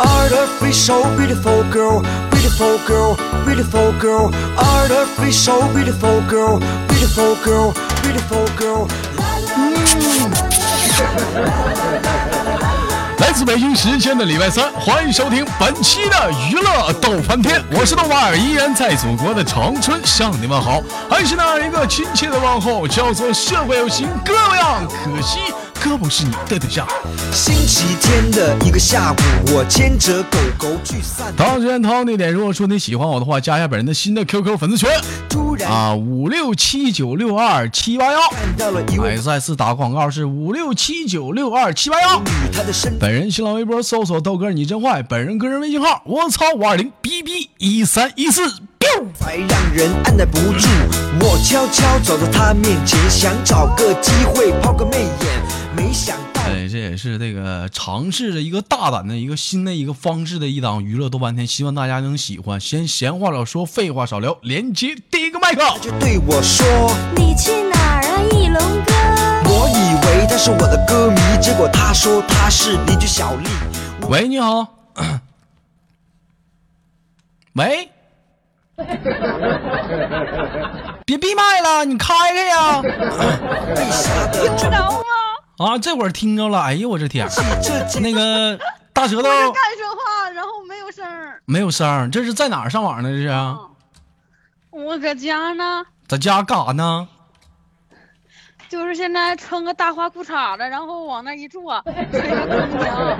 Artificial beautiful girl, beautiful girl, beautiful girl. Artificial beautiful girl, beautiful girl, beautiful girl. 来自北京时间的礼拜三，欢迎收听本期的娱乐逗翻天，我是豆瓣儿，依然在祖国的长春向你们好，还是那一个亲切的问候，叫做社会有型哥样，可惜哥不是你的对象。星期天的一个下午，我牵着狗狗聚散。同样时间同样地点，如果说你喜欢我的话，加一下本人的新的 QQ 粉丝群啊，五六七九六二七八幺。哎，再次打广告是五六七九六二七八幺。本人新浪微博搜索豆哥你真坏，本人个人微信号我操五二零 bb 一三一四。才让人按耐不住。我悄悄走到他面前，想找个机会抛个媚眼，没想到。哎，这也是这个尝试着一个大胆的一个新的一个方式的一档娱乐豆瓣天，希望大家能喜欢。先闲话少说，废话少聊，连接第一个麦克。他就对我说。你去哪儿啊，翼龙哥？我以为他是我的歌迷，结果他说他是邻居小丽。喂，你好。喂，别闭麦了，你开开呀！为啥得听不着吗？啊，这会儿听着了。哎呦，我这天，这这那个大舌头敢说话，然后没有声儿。没有声儿，这是在哪儿上网呢？这是我搁家呢，在家干啥呢？就是现在穿个大花裤衩子，然后往那一坐，吹个空调。啊，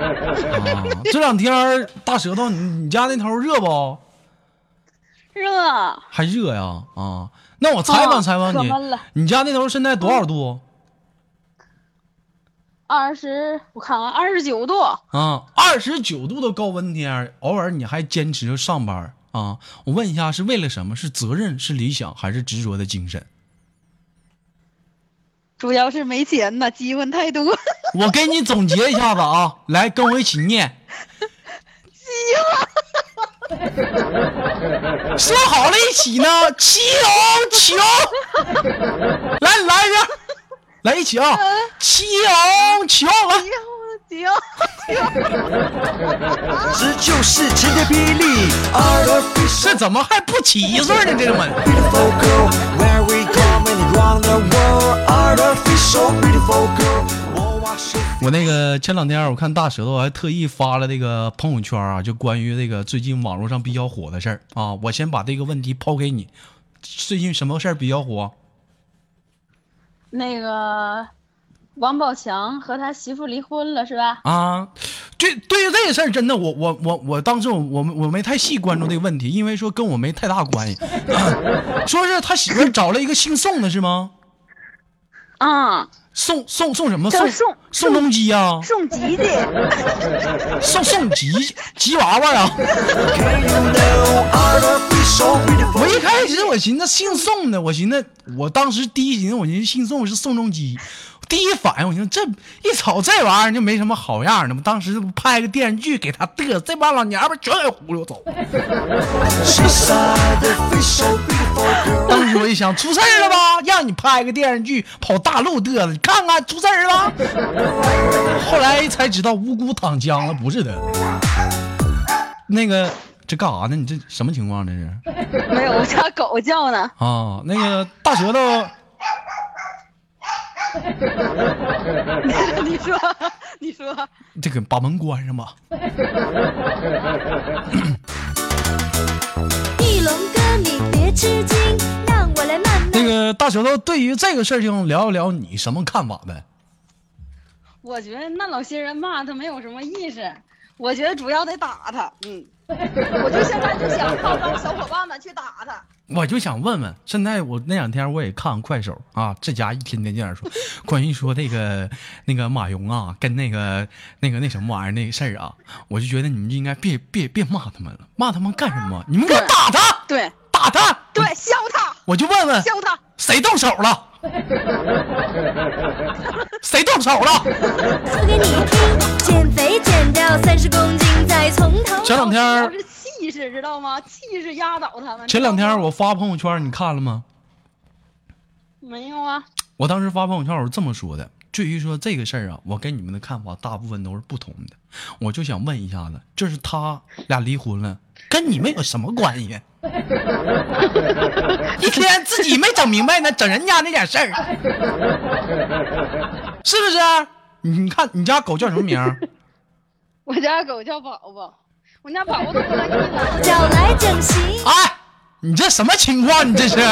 这两天大舌头，你你家那头热不？热，还热呀？啊，那我采访啊采访你你家那头现在多少度？二十，我看看，二十九度。啊，二十九度的高温天，偶尔你还坚持着上班啊？我问一下，是为了什么？是责任，是理想，还是执着的精神？主要是没钱呐，机会太多。我给你总结一下子啊，来跟我一起念。说好了一起呢，齐龙齐龙，来你来一遍，来一起啊，齐龙齐龙来。行，这就是晴天霹雳。这怎么还不起一岁呢？这么 beautiful girl, where we coming around the world. Artificial beautiful girl，我那个前两天我看大舌头还特意发了这个朋友圈啊，就关于这个最近网络上比较火的事儿啊。我先把这个问题抛给你，最近什么事儿比较火？那个王宝强和他媳妇离婚了是吧？啊，对，对于这个事儿，真的，我我我我当时我我我没太细关注这个问题，因为说跟我没太大关系。说是他媳妇找了一个姓宋的是吗？啊，宋宋宋什么？送送宋宋仲基呀、送吉的，送送吉吉娃娃啊我？一开始我寻思姓宋的，我寻思我当时第一寻思我寻思姓宋是宋仲基，第一反应我寻思这一瞅这玩意儿就没什么好样的嘛。当时拍个电视剧给他嘚瑟，这帮老娘们儿全给忽悠走。当时我一想，出事儿了吧？让你拍个电视剧跑大陆嘚瑟，你看看出事儿了。后来才知道无辜躺枪了，不是的。那个这干啥呢？你这什么情况？这是 没有，我家狗叫呢。啊？那个大舌头。你说，你说，这个把门关上吧。一龙哥，你别吃惊，让我来慢慢。那个大舌头，对于这个事情聊一聊你什么看法呗？我觉得那老些人骂他没有什么意思，我觉得主要得打他。嗯，我就现在就想号召小伙伴们去打他。我就想问问，现在我那两天我也看快手啊，这家一天天这样说，关于说那个那个马蓉啊，跟那个那个那什么玩意儿那个事儿啊，我就觉得你们就应该别别别骂他们了，骂他们干什么？你们给我打他，对打他！对，削他，我就问问，削他。谁动手了？谁动手了？说给你听，减肥减掉三十公斤，再从头。前两天儿是气势，知道吗？气势压倒他们。前两天我发朋友圈，你看了吗？没有啊，我当时发朋友圈我是这么说的，至于说这个事儿啊，我跟你们的看法大部分都是不同的。我就想问一下子，这是他俩离婚了，跟你们有什么关系？一天自己没整明白呢，整人家那点事儿，是不是？你你看你家狗叫什么名？我家狗叫宝宝，我家宝宝都不来给你了。找来整形。哎，你这什么情况？你这是说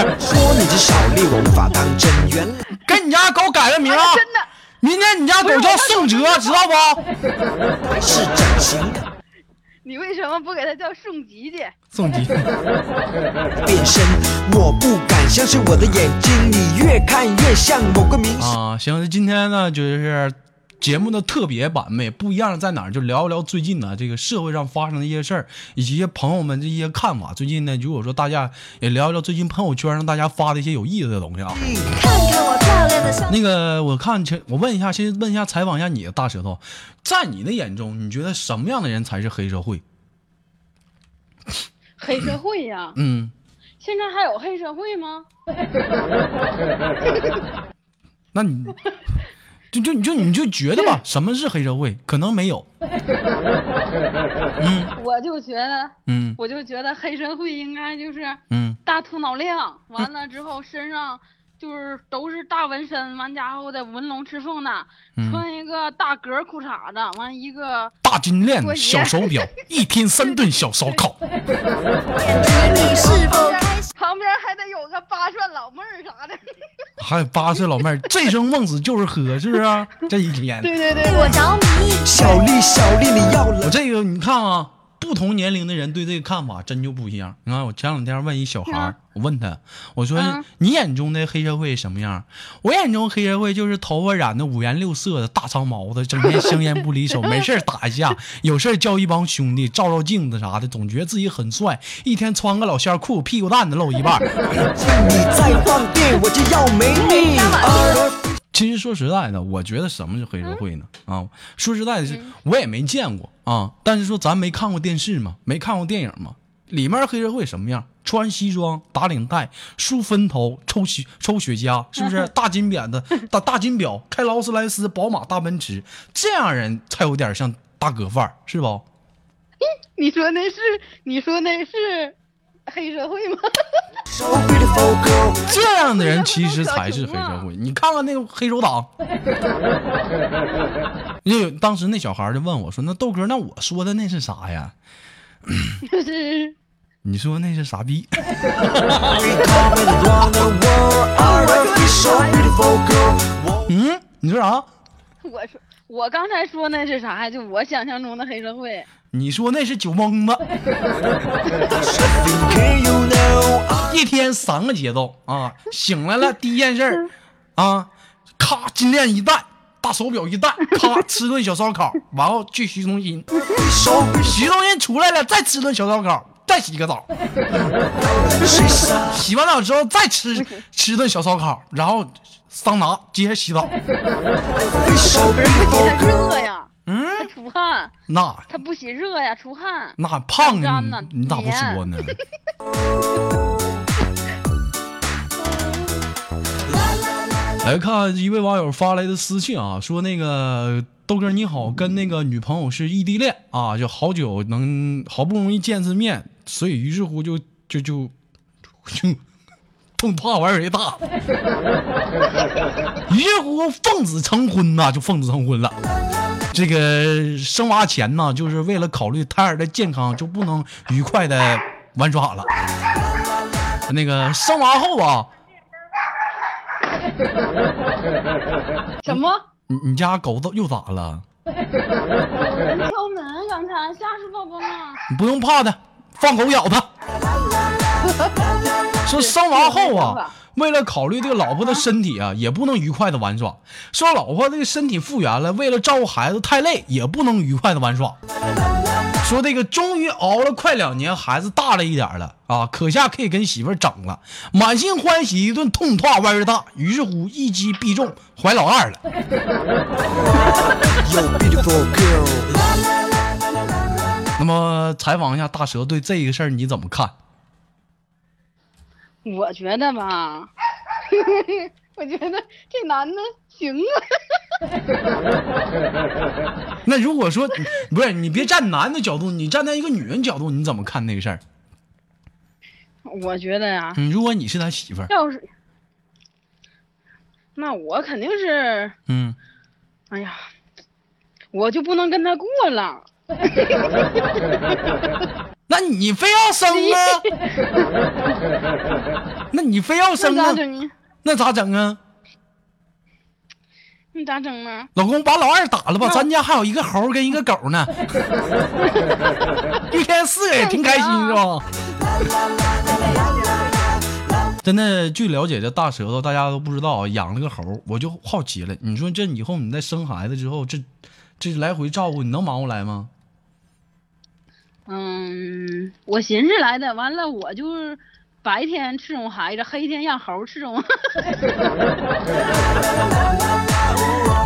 你这小丽我无法当真，原来跟你家狗改个名啊？真的，明天你家狗叫宋哲，知道不？是整形的你为什么不给他叫宋吉吉？宋吉，变身，我不敢相信我的眼睛，你越看越像某个明星。啊，行，今天呢就是节目的特别版呗，不一样在哪儿？就聊一聊最近呢这个社会上发生的一些事儿，以及朋友们这些看法。最近呢，如果说大家也聊一聊最近朋友圈上大家发的一些有意思的东西啊。看看。那个，我看前，我问一下，先问一下，采访一下你的大舌头，在你的眼中，你觉得什么样的人才是黑社会？黑社会呀、嗯，现在还有黑社会吗？那你就就你就你就觉得吧，什么是黑社会？可能没有。嗯我就觉得，嗯我就觉得黑社会应该就是嗯大头脑亮，完了之后身上就是都是大纹身，完家伙的纹龙吃凤的，嗯穿一个大格裤衩子，完一个大金链子小手表，一天三顿小烧烤。旁边还得有个八蒜老妹儿啥的。还有八岁老妹儿，醉生梦死就是喝，是不是啊、这一天，对对对对我着迷。小丽，小丽，你要我。这个你看啊，不同年龄的人对这个看法真就不一样。你看，我前两天问一小孩儿，我问他，我说、嗯你眼中的黑社会什么样？我眼中黑社会就是头发染的五颜六色的大长毛子，整天香烟不离手，没事儿打一架，有事儿叫一帮兄弟照照镜子啥的，总觉得自己很帅，一天穿个老线裤，屁股蛋子露一半儿。你再放电，我就要没你。而其实说实在的，我觉得什么是黑社会呢？啊，说实在的是，我也没见过啊。但是说咱没看过电视嘛，没看过电影嘛，里面黑社会什么样？穿西装，打领带，梳分头，抽雪抽雪茄，是不是？大金扁子，大大金表，开劳斯莱斯、宝马、大奔驰，这样人才有点像大哥范儿，是不？你说那是你说那是黑社会吗这样的人其实才是黑社会。你看看那个黑手党，因为当时那小孩就问我说：“那豆哥，那我说的那是啥呀就是？”你说那是傻逼嗯，你说啥？我说我刚才说那是啥呀？就我想象中的黑社会。你说那是酒蒙子. 一天三个节奏啊！醒来了，第一件事儿啊，咔，金链一戴，大手表一戴，咔，吃顿小烧烤，完后去徐中心 beautiful，徐中心出来了，再吃顿小烧烤，再洗个澡，洗完澡之后再吃吃顿小烧烤，然后桑拿，接着洗澡。嗯，他出汗，那他不洗热呀，出汗。那胖干呢你你咋不说呢？来看一位网友发来的私信啊，说那个豆哥你好，跟那个女朋友是异地恋啊，就好久能好不容易见次面，所以于是乎就就就就 碰怕玩儿为大，于是乎奉子成婚呐、就奉子成婚了。这个生娃前呢，就是为了考虑胎儿的健康，就不能愉快的玩耍了。那个生娃后啊，什么？你你家狗子又咋了？人敲门，刚才吓死宝宝了。你不用怕的，放狗咬它。说生娃后啊，为了考虑这个老婆的身体啊，也不能愉快的玩耍。说老婆这个身体复原了，为了照顾孩子太累，也不能愉快的玩耍。说这个终于熬了快两年，孩子大了一点了啊，可下可以跟媳妇儿整了，满心欢喜，一顿痛快玩儿大，于是乎一击必中，怀老二了。那么采访一下大蛇，对这个事儿你怎么看？我觉得吧，我觉得这男的行啊，那如果说不是你别站男的角度，你站在一个女人角度，你怎么看那个事儿？我觉得呀，嗯，如果你是他媳妇儿，要是，那我肯定是，嗯，哎呀，我就不能跟他过了。那你非要生啊？那你非要生啊？那咋整啊？你咋整啊？老公把老二打了吧，咱家还有一个猴跟一个狗呢，一天四个也挺开心是吧？真的，据了解，这大舌头大家都不知道养了个猴，我就好奇了。你说这以后你再生孩子之后，这这来回照顾，你能忙过来吗？嗯，我寻思来的，完了我就是白天伺候孩子，黑天让猴伺候。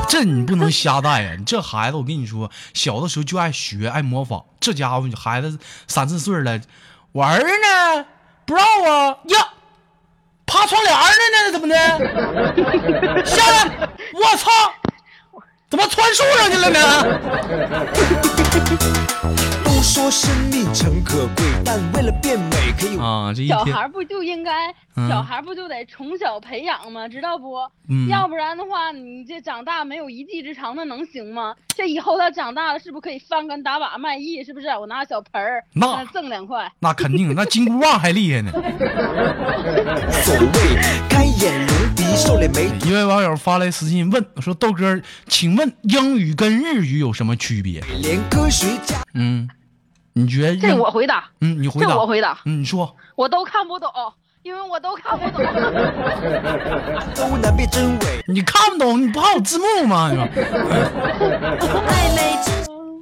这你不能瞎带呀！你这孩子，我跟你说，小的时候就爱学，爱模仿。这家伙孩子三四岁了，我儿呢？不知道啊呀，爬窗帘呢呢？怎么的？下来！我操！怎么窜树上去了呢？都说生命诚可贵，但为了变美，可以啊，这一小孩不就应该，嗯小孩不就得从小培养吗？知道不？嗯要不然的话，你这长大没有一技之长，那能行吗？这以后他长大了，是不是可以翻跟打把卖艺？是不是？我拿小盆儿，那那挣两块。那肯定，那金箍棒还厉害呢。所谓开眼隆鼻，瘦脸眉一位网友发来私信问说：“豆哥，请问英语跟日语有什么区别连科学家？”嗯，你觉得这我回答，嗯，你回答这我回答，嗯，你说我都看不懂，因为我都看不懂。真伪。你看不懂，你不还有字幕吗？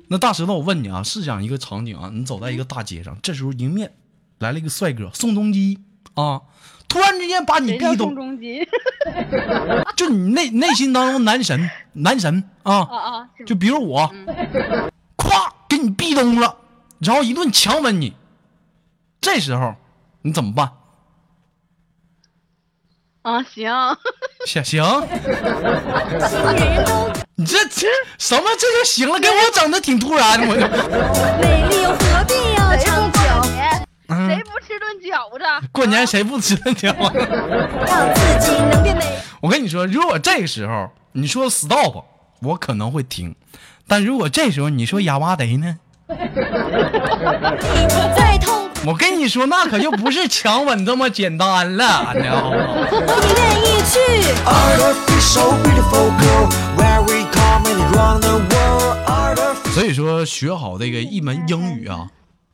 那大石头，我问你啊，试想一个场景啊，你走在一个大街上，这时候迎面来了一个帅哥宋仲基啊，突然之间把你壁咚宋仲基？就你内内心当中男神男神啊，啊啊！就比如我，咵给你逼咚了，然后一顿强吻你，这时候你怎么办？啊，行，行行，你这这什么这就行了，给我整的挺突然，我就。美丽，又何必要谁长久？谁不吃顿饺子？过年谁不吃顿饺子？让自己能变美。我跟你说，如果这个时候你说 stop，我可能会停；但如果这时候你说哑巴得呢，我跟你说，那可就不是强吻这么简单了. 所以说，学好这个一门英语啊，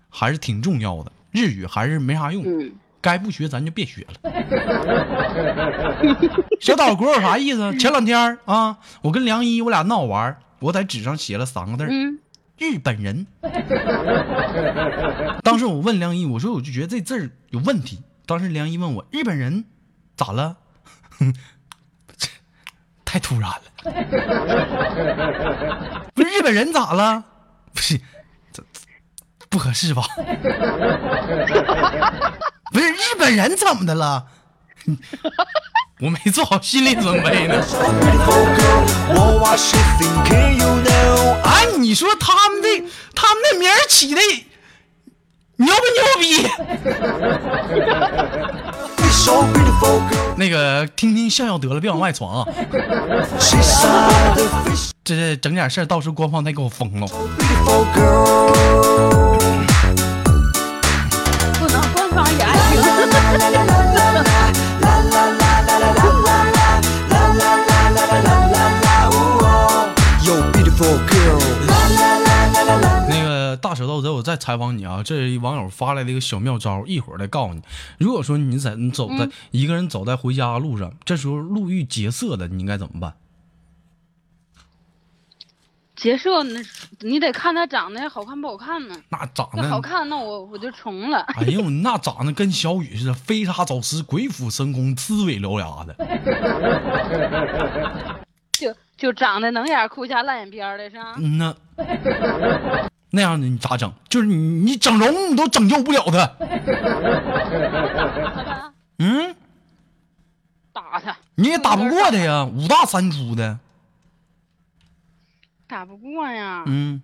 还是挺重要的。日语还是没啥用，嗯，该不学咱就别学了。小岛国有啥意思？前两天啊，我跟梁一我俩闹玩，我在纸上写了三个字日本人。当时我问梁一，我说我就觉得这字儿有问题。当时梁一问我日本人咋了？这 太突然了。不是日本人咋了？不是，这这不合适吧？不是日本人怎么的了？我没做好心理准备呢。哎，你说他们的他们的名儿起的牛不牛逼？那个听听笑笑得了，别往外传啊！这整点事儿，到时候官方再给我封了。舌头，我再采访你啊！这网友发来的一个小妙招，一会儿再告诉你。如果说你在你走在、一个人走在回家的路上，这时候路遇劫色的，你应该怎么办？劫色那，你得看他长得好看不好看呢。那长得好，看，那我我就从了。哎呦，那长得跟小雨似的，飞沙走石，鬼斧神工，呲尾獠牙的。就就长得能眼哭瞎烂眼边儿的是吧？嗯呐，那样的你咋整？就是你你整容你都拯救不了他。嗯，打他。你也打不过他呀，五大三粗的。打不过呀，嗯，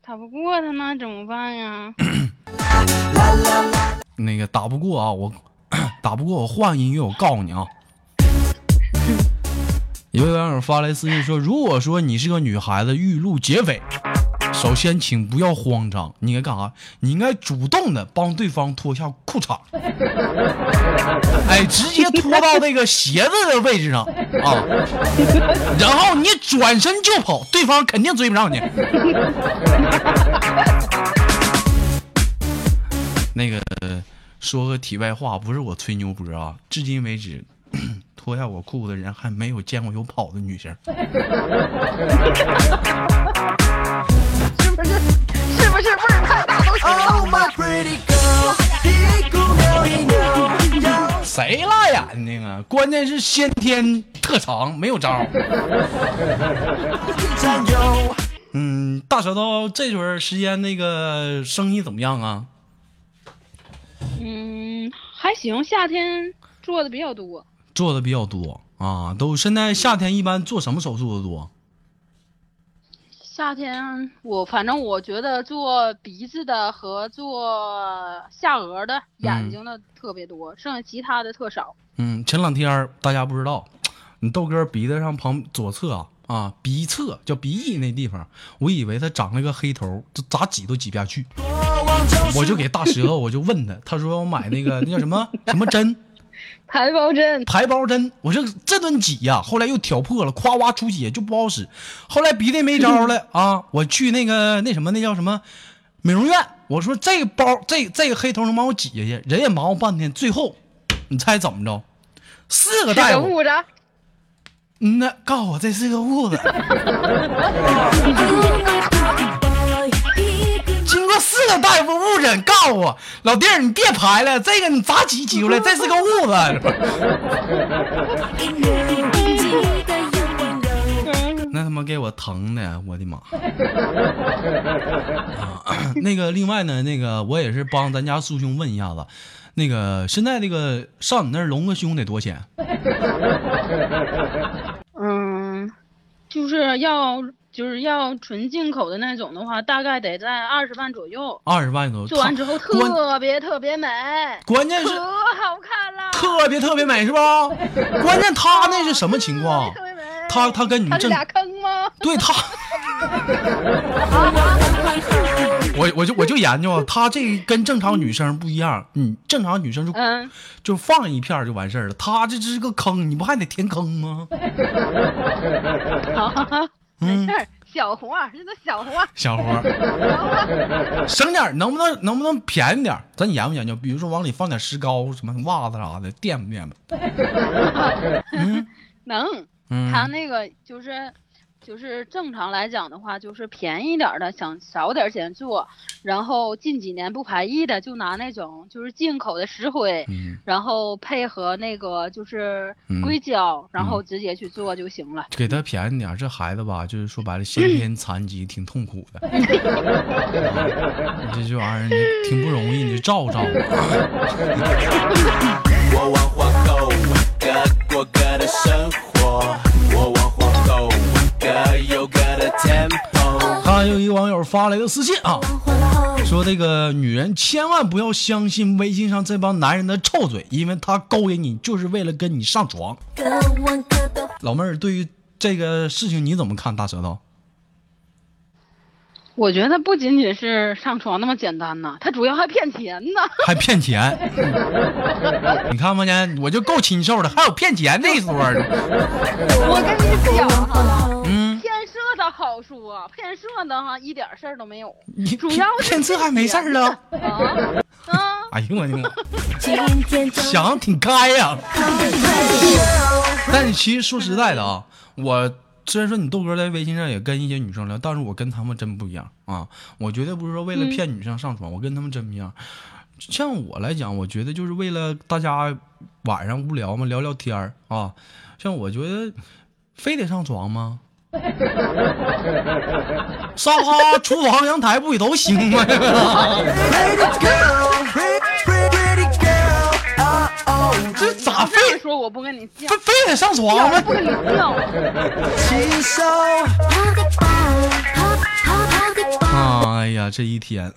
打不过他那怎么办呀？那个打不过啊，我 打不过我换音乐，我告诉你啊。一位网友发来私信说：“如果说你是个女孩子遇路劫匪，首先请不要慌张，你应该干啥？你应该主动的帮对方脱下裤衩，哎，直接脱到那个鞋子的位置上啊，然后你转身就跑，对方肯定追不上你。那个说个题外话，不是我吹牛波啊，至今为止。”脱下我裤子的人还没有见过有跑的女生，是不是？是不是味儿太大都行 Oh 谁辣眼睛啊？关键是先天特长，没有招儿。嗯，大舌头这段时间那个生意怎么样啊？嗯，还行，夏天做的比较多。做的比较多啊，都现在夏天一般做什么手术的多？夏天我反正我觉得做鼻子的和做下颚的、眼睛的特别多，剩下其他的特少。嗯，前两天大家不知道，你豆哥鼻子上旁左侧啊啊鼻侧叫鼻翼那地方，我以为他长了个黑头，这咋挤都挤不下去。我就给大舌头，我就问他，他说我买那个那叫什么 什么针，排包针，排包针。我说这顿挤呀，后来又挑破了，夸夸出血就不好使。后来鼻涕没招了 啊，我去那个那什么那叫什么美容院，我说这个包这这个黑头能帮我挤下去，人也忙活半天，最后你猜怎么着？四个大夫，嗯那告诉我这是个痦子。过四个大夫误诊，告诉我老弟儿，你别排了，这个你咋挤挤出来？这是个痦子。那他妈给我疼的，我的妈！啊 那个，另外呢，那个我也是帮咱家苏兄问一下子，那个现在那个上你那儿隆个胸得多少钱？嗯，就是要就是要纯进口的那种的话，大概得在二十万左右。二十万左右。做完之后特别特别美，关键是可好看了，特别特别美是吧？关键他那是什么情况特？别美。他他跟你正他是俩坑吗？对他，我我就我就研究啊，他这跟正常女生不一样，嗯，正常女生就嗯，就放一片就完事儿了，他这这是个坑，你不还得填坑吗？没事儿，小活儿，这都小活儿，小伙儿，小活儿。省点儿能不能能不能便宜点儿？咱研究研究，比如说往里放点石膏、什么袜子啥的，垫吧垫吧。能，嗯，他那个就是。就是正常来讲的话，就是便宜点儿的，想少点儿钱做，然后近几年不排异的，就拿那种就是进口的石灰，嗯然后配合那个就是嗯硅胶，然后直接去做就行了。给他便宜点儿，这孩子吧，就是说白了，先天残疾，挺痛苦的。你 这这玩意儿挺不容易，你就照顾照顾。我往皇后，各过各的生活。有一个网友发来的私信啊，说这个女人千万不要相信微信上这帮男人的臭嘴，因为他勾引你就是为了跟你上床。老妹儿，对于这个事情你怎么看？大舌头？我觉得不仅仅是上床那么简单呐，他主要还骗钱呢。还骗钱？你看没见？我就够禽兽的，还有骗钱这一说呢。我跟你讲哈，嗯，骗色的好说，骗色的哈一点事儿都没有，你主要是骗这还没事儿了？啊啊！哎呦我的妈！想得挺开呀、但是其实说实在的啊，我虽然说你豆哥在微信上也跟一些女生聊，但是我跟他们真不一样啊。我绝对不是说为了骗女生上床，我跟他们真不一样。像我来讲，我觉得就是为了大家晚上无聊嘛，聊聊天儿啊。像我觉得非得上床吗？沙发、厨房、阳台不也都行吗？oh oh，这咋非得说我不跟你犟非，非得上床吗？不跟你犟。哎呀，这一天，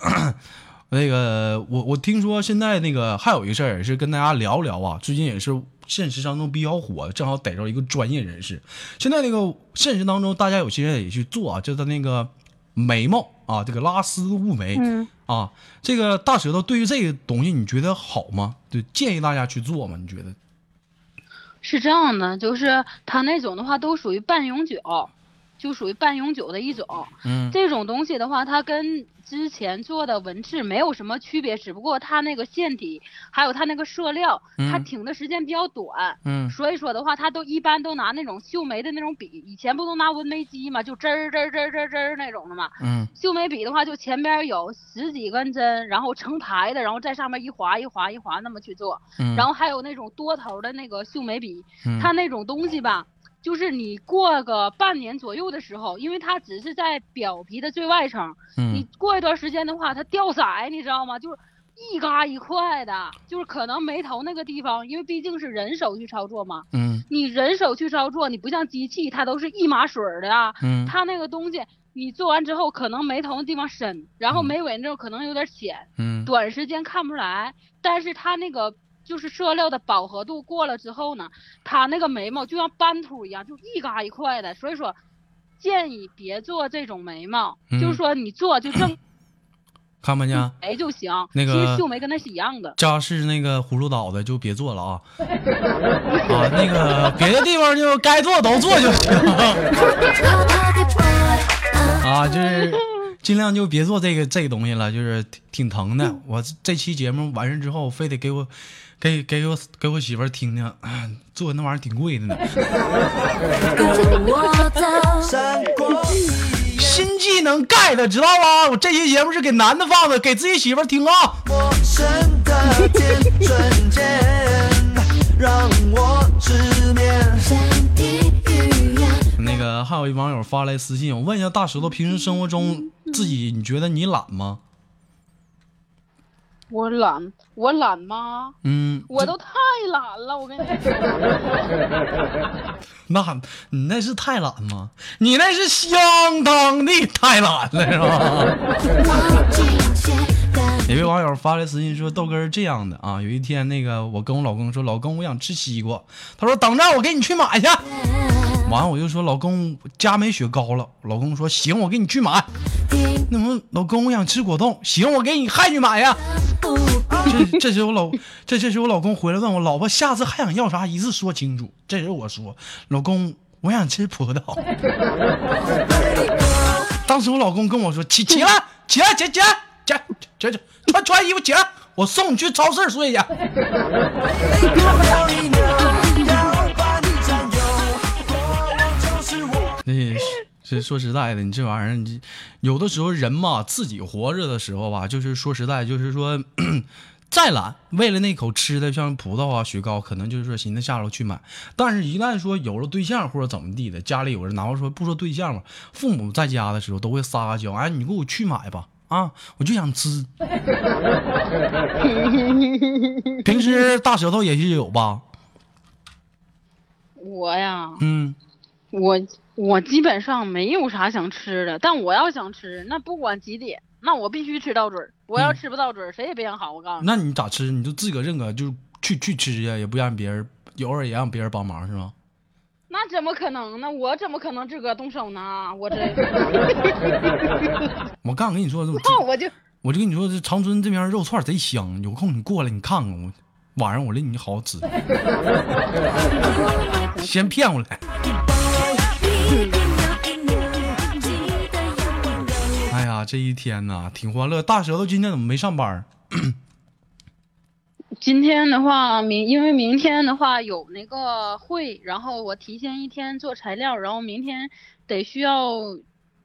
那个我我听说现在那个还有一个事儿，也是跟大家聊聊啊。最近也是现实当中比较火，正好逮着一个专业人士。现在那个现实当中，大家有些人也去做啊，就是那个眉毛啊，这个拉丝雾眉、嗯啊，这个大舌头对于这个东西，你觉得好吗？就建议大家去做吗？你觉得？是这样的，就是他那种的话都属于半永久，就属于半永久的一种。嗯这种东西的话，它跟之前做的纹饰没有什么区别，只不过它那个线体还有它那个色料，它嗯挺的时间比较短。嗯所以说的话，它都一般都拿那种绣眉的那种笔，以前不都拿纹眉机嘛，就针儿针儿针儿吱儿吱儿那种的嘛。嗯绣眉笔的话，就前边有十几根针，然后成排的，然后在上面一划一划一划那么去做。嗯，然后还有那种多头的那个绣眉笔，嗯它那种东西吧，就是你过个半年左右的时候，因为它只是在表皮的最外层，你嗯过一段时间的话，它掉色，你知道吗？就是一嘎一块的，就是可能眉头那个地方，因为毕竟是人手去操作嘛，嗯你人手去操作，你不像机器，它都是一码水的啊。嗯它那个东西，你做完之后，可能眉头的地方深，然后眉尾那种可能有点浅，嗯短时间看不出来，但是它那个就是色料的饱和度过了之后呢，它那个眉毛就像斑秃一样，就一嘎一块的。所以说，建议别做这种眉毛，嗯就是说你做就正 看没见？眉就行。那个其实秀眉跟那是一样的。家是那个葫芦岛的就别做了啊啊，那个 别的地方就该做都做就行啊，就是尽量就别做这个这个东西了，就是挺挺疼的。我这期节目完事之后，非得给我给给我给我媳妇儿听听，啊做那玩意儿挺贵的呢。新技能盖的，知道吗？我这期节目是给男的放的，给自己媳妇儿听啊。陌生的天，瞬间让我直面。那个还有一网友发来私信，我问一下大石头，平时生活中自己你觉得你懒吗？我懒，我懒吗？嗯，我都太懒了，我跟你说。那你那是太懒吗？你那是相当的太懒了，是吧？有位网友发来私信说：“豆哥是这样的啊，有一天那个我跟我老公说，老公我想吃西瓜，他说等着我给你去买去。完我就说老公家没雪糕了，老公说行我给你去买。那么老公我想吃果冻，行我给你还去买呀。这这时我老这这时候我老公回来问我老婆下次还想要啥，一次说清楚。这时候我说老公我想吃葡萄。当时我老公跟我说起起来起来起起来起来起起穿穿衣服起来，我送你去超市睡去。是说实在的，你这玩意儿，你有的时候人嘛，自己活着的时候吧，就是说实在，就是说再懒，为了那口吃的，像葡萄啊、雪糕，可能就是说寻思下楼去买。但是，一旦说有了对象或者怎么地的，家里有人，哪怕说不说对象吧，父母在家的时候都会撒个娇，哎，你给我去买吧，啊，我就想吃。平时大舌头也是有吧？我呀，嗯，我我基本上没有啥想吃的，但我要想吃，那不管几点，那我必须吃到嘴儿。我要嗯吃不到嘴儿，谁也别想好。我告诉你，那你咋吃？你就自个儿认可，就是去去吃呀，也不让别人，偶尔也让别人帮忙是吗？那怎么可能呢？我怎么可能自个儿动手呢？我这，我刚跟你说，这那我就我就跟你说，这长春这边肉串贼香，有空你过来你看看我，晚上我领你好好吃。先骗过来。呀，这一天呐，挺欢乐。大舌头今天怎么没上班？今天的话，明因为明天的话有那个会，然后我提前一天做材料，然后明天得需要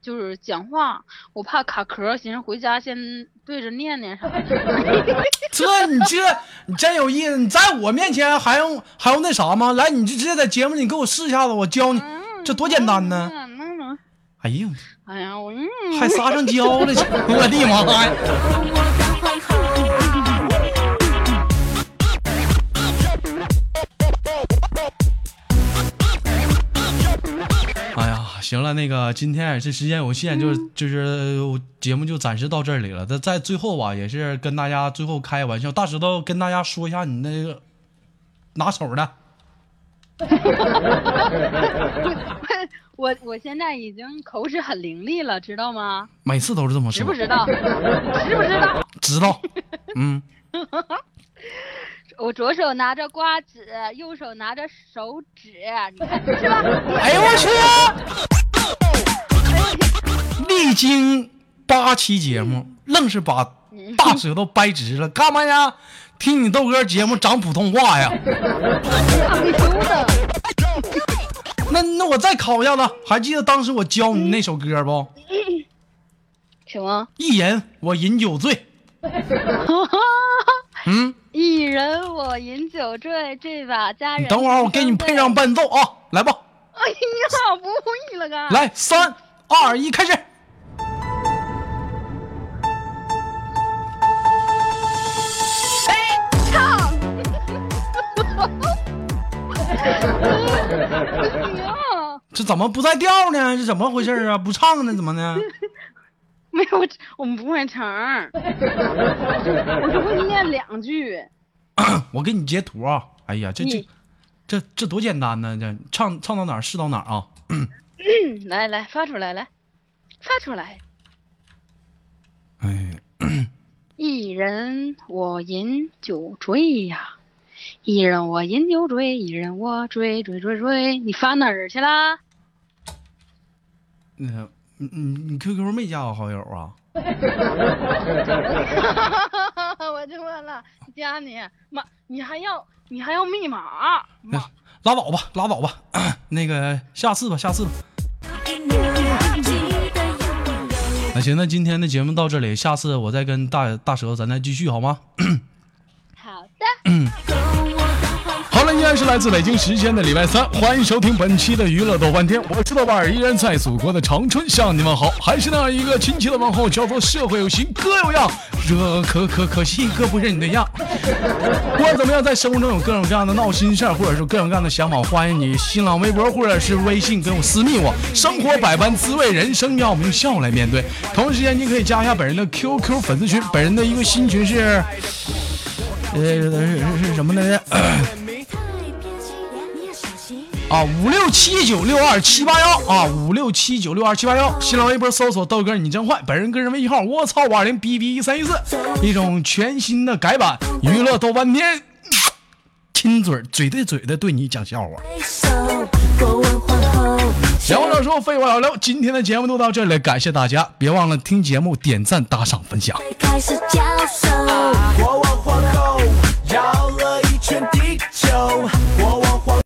就是讲话，我怕卡壳，寻思回家先对着念念啥的。这你这你真有意思，你在我面前还用还用那啥吗？来，你就直接在节目里给我试一下子，我教你，这多简单呢！哎呀！哎呀，我嗯，还撒上娇了，我的妈呀！哎呀，行了，那个今天也是时间有限，就就是节目就暂时到这里了。在最后吧，也是跟大家最后开个玩笑，大石头跟大家说一下你那个拿手的。我我现在已经口齿很伶俐了，知道吗？每次都是这么说知不，知道？知不知道？知道？嗯，我左手拿着瓜子，右手拿着手指，你看是吧？哎呦我去！历经八期节目，愣是把大舌头掰直了，干嘛呀？听你豆哥节目长普通话呀？那那我再考一下子，还记得当时我教你那首歌不？什么？一人我饮酒醉。嗯，一人我饮酒醉，这把佳人。等会儿我给你配上。伴奏啊，来吧，哎呀，不会了 ga。来三二一，开始。这怎么不在调呢？这怎么回事啊？不唱呢？怎么呢？没有，我们不会唱儿，我就会念两句。我给你截图啊！哎呀，这这这这多简单呢！这唱唱到哪儿是到哪儿啊！嗯来来，发出来，来，发出来。哎，一人我饮酒醉呀，一人我饮酒醉，一人我醉醉醉醉。你发哪儿去了？那个，你你你 QQ 没加我好友啊？我就问了，加你妈，你还要你还要密码？妈，拉倒吧，拉倒吧。那个，下次吧，下次吧。那行，那今天的节目到这里，下次我再跟大大舌头咱再继续好吗？好的。依然是来自北京时间的礼拜三，欢迎收听本期的娱乐豆瓣天，我是豆瓣儿，依然在祖国的长春向你们好，还是那样一个亲切的问候，叫做社会有型哥有样，惹可可可惜哥不认你的样。不管怎么样，在生活中有各种各样的闹心事儿，或者是各种各样的想法，欢迎你新浪微博或者是微信跟我私密我。生活百般滋味，人生要我们用笑来面对。同时间，你可以加一下本人的 QQ 粉丝群，本人的一个新群是，呃，是是什么来着？啊，五六七九六二七八幺啊，五六七九六二七八幺，新浪微博搜索豆哥你真坏，本人个人微信号我操五二零 b b 一三一四，一种全新的改版娱乐豆瓣天，亲嘴嘴对嘴的对你讲笑话。闲话少说，废话少聊，今天的节目就到这里，感谢大家，别忘了听节目点赞、打赏、分享。国王皇后绕了一圈地球，